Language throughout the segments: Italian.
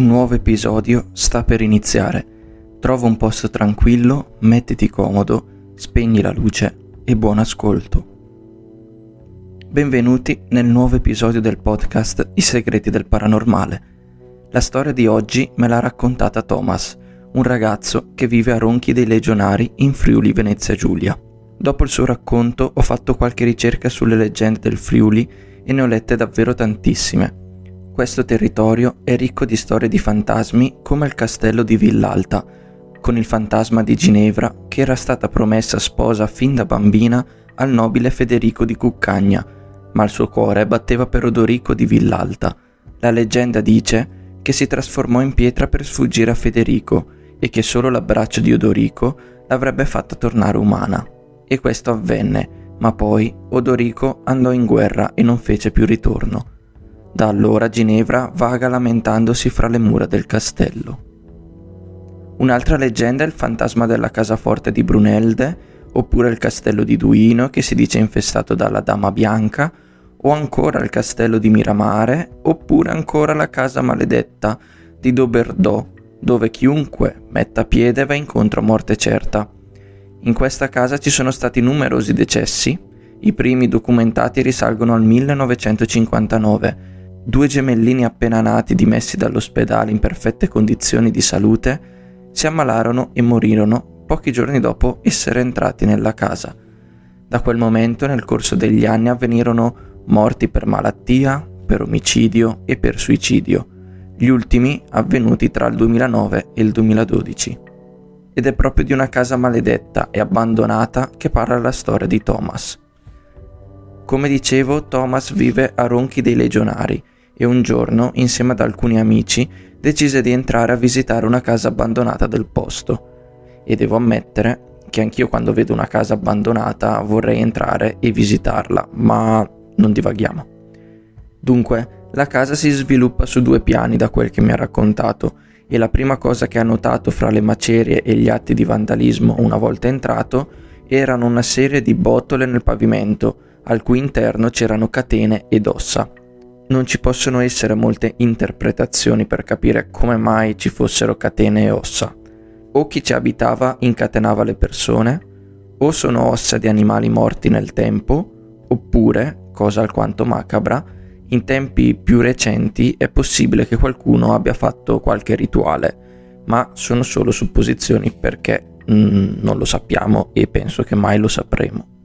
Un nuovo episodio sta per iniziare. Trova un posto tranquillo, mettiti comodo, spegni la luce e buon ascolto. Benvenuti nel nuovo episodio del podcast I segreti del paranormale. La storia di oggi me l'ha raccontata Thomas, un ragazzo che vive a Ronchi dei Legionari in Friuli Venezia Giulia. Dopo il suo racconto ho fatto qualche ricerca sulle leggende del Friuli e ne ho lette davvero tantissime questo territorio è ricco di storie di fantasmi come il castello di Villalta, con il fantasma di Ginevra che era stata promessa sposa fin da bambina al nobile Federico di Cuccagna, ma il suo cuore batteva per Odorico di Villalta. La leggenda dice che si trasformò in pietra per sfuggire a Federico e che solo l'abbraccio di Odorico l'avrebbe fatta tornare umana. E questo avvenne, ma poi Odorico andò in guerra e non fece più ritorno. Da allora Ginevra vaga lamentandosi fra le mura del castello. Un'altra leggenda è il fantasma della casaforte di Brunelde, oppure il castello di Duino che si dice infestato dalla Dama Bianca, o ancora il castello di Miramare, oppure ancora la casa maledetta di Doberdò, dove chiunque metta piede va incontro a morte certa. In questa casa ci sono stati numerosi decessi, i primi documentati risalgono al 1959, Due gemellini appena nati dimessi dall'ospedale in perfette condizioni di salute si ammalarono e morirono pochi giorni dopo essere entrati nella casa. Da quel momento nel corso degli anni avvenirono morti per malattia, per omicidio e per suicidio, gli ultimi avvenuti tra il 2009 e il 2012. Ed è proprio di una casa maledetta e abbandonata che parla la storia di Thomas. Come dicevo, Thomas vive a Ronchi dei Legionari e un giorno, insieme ad alcuni amici, decise di entrare a visitare una casa abbandonata del posto. E devo ammettere che anch'io quando vedo una casa abbandonata vorrei entrare e visitarla, ma non divaghiamo. Dunque, la casa si sviluppa su due piani da quel che mi ha raccontato e la prima cosa che ha notato fra le macerie e gli atti di vandalismo una volta entrato erano una serie di botole nel pavimento al cui interno c'erano catene ed ossa. Non ci possono essere molte interpretazioni per capire come mai ci fossero catene e ossa. O chi ci abitava incatenava le persone, o sono ossa di animali morti nel tempo, oppure, cosa alquanto macabra, in tempi più recenti è possibile che qualcuno abbia fatto qualche rituale, ma sono solo supposizioni perché mm, non lo sappiamo e penso che mai lo sapremo.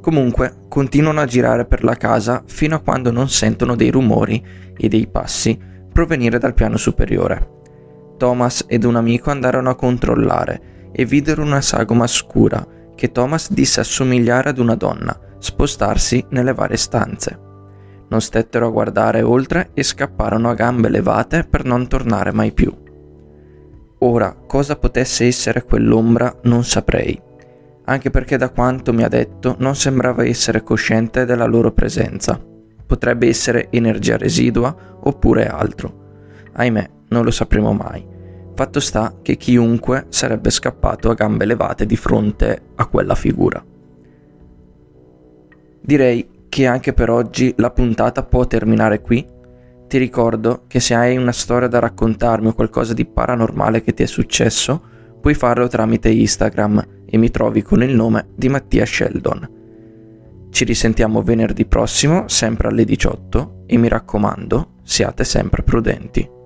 Comunque continuano a girare per la casa fino a quando non sentono dei rumori e dei passi provenire dal piano superiore. Thomas ed un amico andarono a controllare e videro una sagoma scura che Thomas disse assomigliare ad una donna, spostarsi nelle varie stanze. Non stettero a guardare oltre e scapparono a gambe levate per non tornare mai più. Ora, cosa potesse essere quell'ombra non saprei anche perché da quanto mi ha detto non sembrava essere cosciente della loro presenza. Potrebbe essere energia residua oppure altro. Ahimè, non lo sapremo mai. Fatto sta che chiunque sarebbe scappato a gambe levate di fronte a quella figura. Direi che anche per oggi la puntata può terminare qui. Ti ricordo che se hai una storia da raccontarmi o qualcosa di paranormale che ti è successo, puoi farlo tramite Instagram e mi trovi con il nome di Mattia Sheldon. Ci risentiamo venerdì prossimo, sempre alle 18, e mi raccomando, siate sempre prudenti.